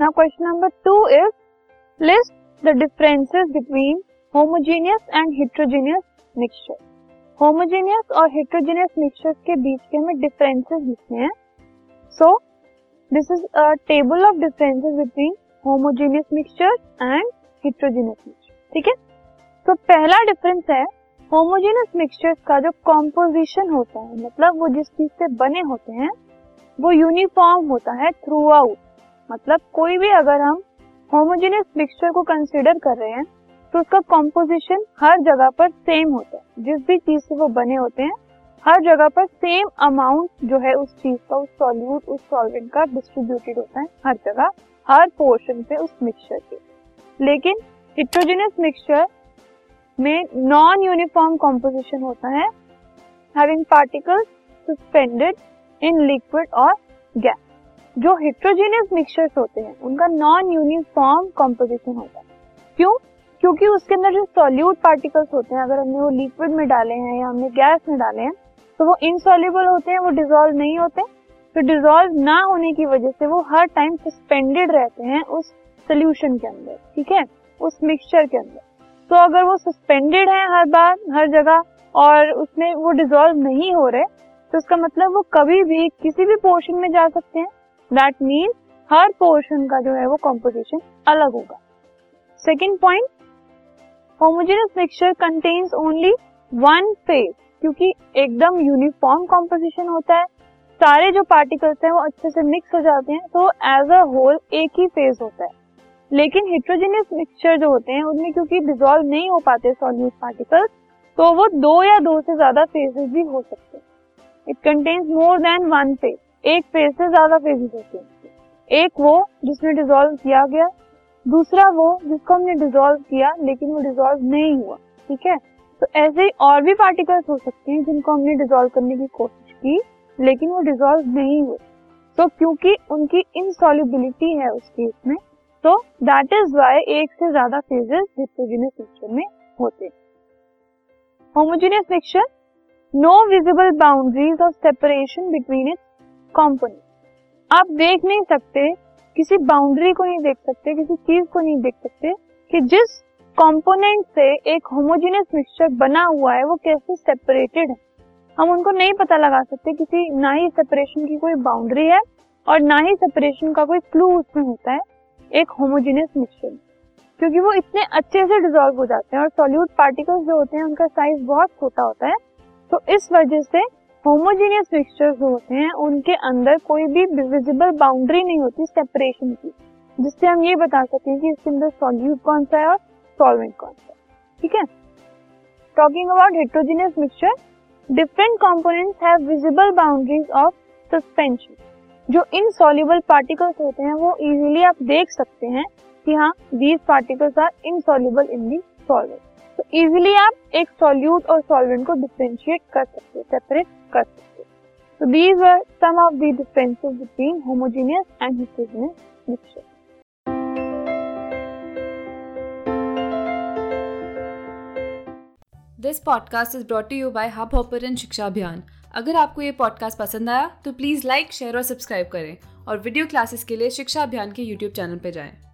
Now question number two is list the differences between homogeneous and heterogeneous mixture homogeneous और heterogeneous mixture के बीच के हमें differences लिखने हैं। So this is a table of differences between homogeneous mixture and heterogeneous mixture ठीक है? तो पहला डिफरेंस है होमोजेनियस मिक्सचर्स का जो कॉम्पोजिशन होता है मतलब वो जिस चीज़ से बने होते हैं, वो यूनिफॉर्म होता है थ्रू आउट मतलब कोई भी अगर हम होमोजेनियस मिक्सचर को कंसिडर कर रहे हैं तो उसका कॉम्पोजिशन हर जगह पर सेम होता है। जिस भी चीज़ से वो बने होते हैं, हर जगह पर सेम अमाउंट जो है उस चीज़ का, उस सॉल्यूट उस सॉल्वेंट का डिस्ट्रीब्यूटेड होता है हर जगह, हर पोर्शन पे उस मिक्सचर के। लेकिन हिट्रोजेनियस मिक्सचर में नॉन यूनिफॉर्म कॉम्पोजिशन होता है having particles suspended in liquid और गैस जो हिट्रोजीनियस मिक्सचर्स होते हैं, उनका नॉन यूनिफॉर्म कॉम्पोजिशन होता है। क्यों? क्योंकि उसके अंदर जो सॉल्यूट पार्टिकल्स होते हैं, अगर हमने वो लिक्विड में डाले हैं या हमने गैस में डाले हैं तो वो इनसॉल्युबल होते हैं, वो डिजोल्व नहीं होते। तो डिजोल्व ना होने की वजह से वो हर टाइम सस्पेंडेड रहते हैं उस सोल्यूशन के अंदर, ठीक है? उस मिक्सचर के अंदर। तो अगर वो सस्पेंडेड है हर बार, हर जगह, और उसमें वो डिजोल्व नहीं हो रहे तो उसका मतलब वो कभी भी किसी भी पोर्शन में जा सकते हैं। दैट मीन हर पोर्शन का जो है वो कॉम्पोजिशन अलग होगा। Second point homogeneous mixture contains only one phase क्योंकि एकदम यूनिफॉर्म कॉम्पोजिशन होता है। सारे जो पार्टिकल्स हैं वो अच्छे से मिक्स हो जाते हैं तो एज अ होल एक ही फ़ेज़ होता है। लेकिन हेट्रोजेनियस मिक्सचर जो होते हैं, उनमें क्योंकि डिजोल्व नहीं हो पाते सॉल्यूट पार्टिकल्स तो वो दो या दो से ज़्यादा फेजेस भी हो सकते हैं। It contains more than one phase एक फ़ेज़ से ज़्यादा फेजेस होते हैं। एक वो जिसमें डिजोल्व किया गया, दूसरा वो जिसको हमने डिजोल्व किया, लेकिन वो डिजोल्व नहीं हुआ, ठीक है? तो ऐसे ही और भी पार्टिकल्स हो सकते हैं जिनको हमने डिजोल्व करने की कोशिश की, लेकिन वो डिजोल्व नहीं हुए। तो क्योंकि उनकी इनसॉल्युबिलिटी है उस केस में तो दैट इज़ वाई एक से ज़्यादा फेजेस हेट्रोजेनियस मिक्सचर में होते homogeneous mixture no visible boundaries of separation between its component आप देख नहीं सकते, किसी बाउंड्री को नहीं देख सकते, किसी चीज़ को नहीं देख सकते कि जिस कंपोनेंट से एक होमोजेनियस मिक्सचर बना हुआ है, वो कैसे सेपरेटेड है। हम उनको नहीं पता लगा सकते किसी, ना ही सेपरेशन की कोई बाउंड्री है और ना ही सेपरेशन का कोई क्लू उसमें होता है एक होमोजेनियस मिक्सचर क्योंकि वो इतने अच्छे से डिजोल्व हो जाते हैं और सॉल्यूट पार्टिकल्स जो होते हैं, उनका साइज़ बहुत छोटा होता है तो इस वजह से होमोजेनियस मिक्सचर जो होते हैं, उनके अंदर कोई भी विजिबल बाउंड्री नहीं होती सेपरेशन की, जिससे हम ये बता सकते हैं कि इसके अंदर सॉल्यूट कौन सा है और सॉल्वेंट कौन सा है। ठीक है? Talking about heterogeneous mixture different components have visible boundaries of suspension जो इनसॉल्युबल पार्टिकल्स होते हैं, वो इजीली आप देख सकते हैं कि हाँ these particles are insoluble in the solvent easily आप एक सॉल्यूट और सॉल्वेंट को डिफरेंशिएट कर सकते सेपरेट कर सकते तो these are some of the differences between homogeneous and heterogeneous mixture this podcast is brought you by Hubhopper शिक्षा अभियान अगर आपको ये पॉडकास्ट पसंद आया तो प्लीज़ लाइक शेयर और सब्सक्राइब करें और वीडियो क्लासेस के लिए शिक्षा अभियान के यूट्यूब चैनल पर जाएँ।